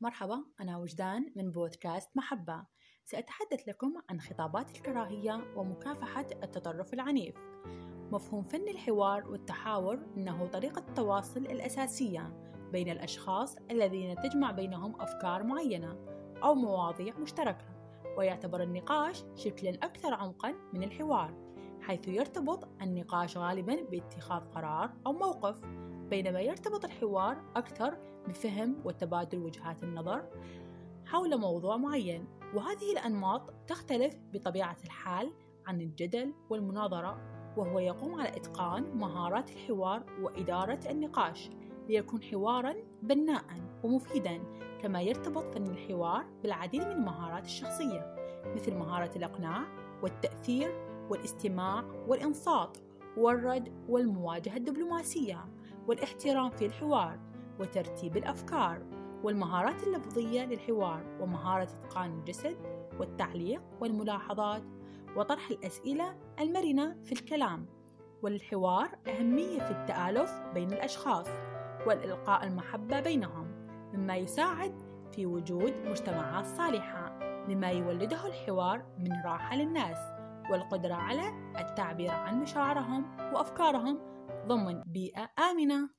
مرحبا أنا وجدان من بودكاست محبة. سأتحدث لكم عن خطابات الكراهية ومكافحة التطرف العنيف. مفهوم فن الحوار والتحاور إنه طريقة التواصل الأساسية بين الأشخاص الذين تجمع بينهم أفكار معينة أو مواضيع مشتركة ويعتبر النقاش شكلا أكثر عمقا من الحوار. حيث يرتبط النقاش غالبا باتخاذ قرار أو موقف بينما يرتبط الحوار أكثر بفهم وتبادل وجهات النظر حول موضوع معين. وهذه الأنماط تختلف بطبيعة الحال عن الجدل والمناظرة وهو يقوم على إتقان مهارات الحوار وإدارة النقاش ليكون حوارا بناء ومفيدا كما يرتبط فن الحوار بالعديد من المهارات الشخصية مثل مهارة الإقناع والتأثير والاستماع والإنصات والرد والمواجهة الدبلوماسية والاحترام في الحوار وترتيب الأفكار والمهارات اللفظية للحوار ومهارة إتقان الجسد والتعليق والملاحظات وطرح الأسئلة المرنة في الكلام. وللحوار أهمية في التآلف بين الأشخاص والإلقاء المحبة بينهم مما يساعد في وجود مجتمعات صالحة مما يولده الحوار من راحة للناس. والقدرة على التعبير عن مشاعرهم وأفكارهم. ضمن بيئة آمنة.